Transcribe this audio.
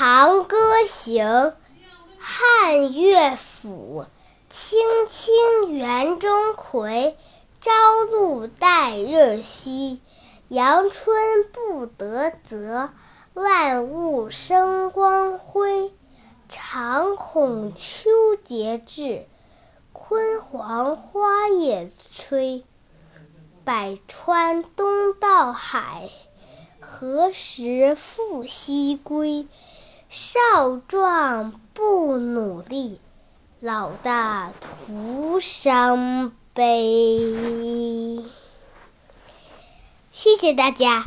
长歌行》汉乐府。青青园中葵，朝露待日晞。阳春布德泽，万物生光辉。常恐秋节至，焜黄花叶衰。百川东到海，何时复西归？少壮不努力，老大徒伤悲。谢谢大家。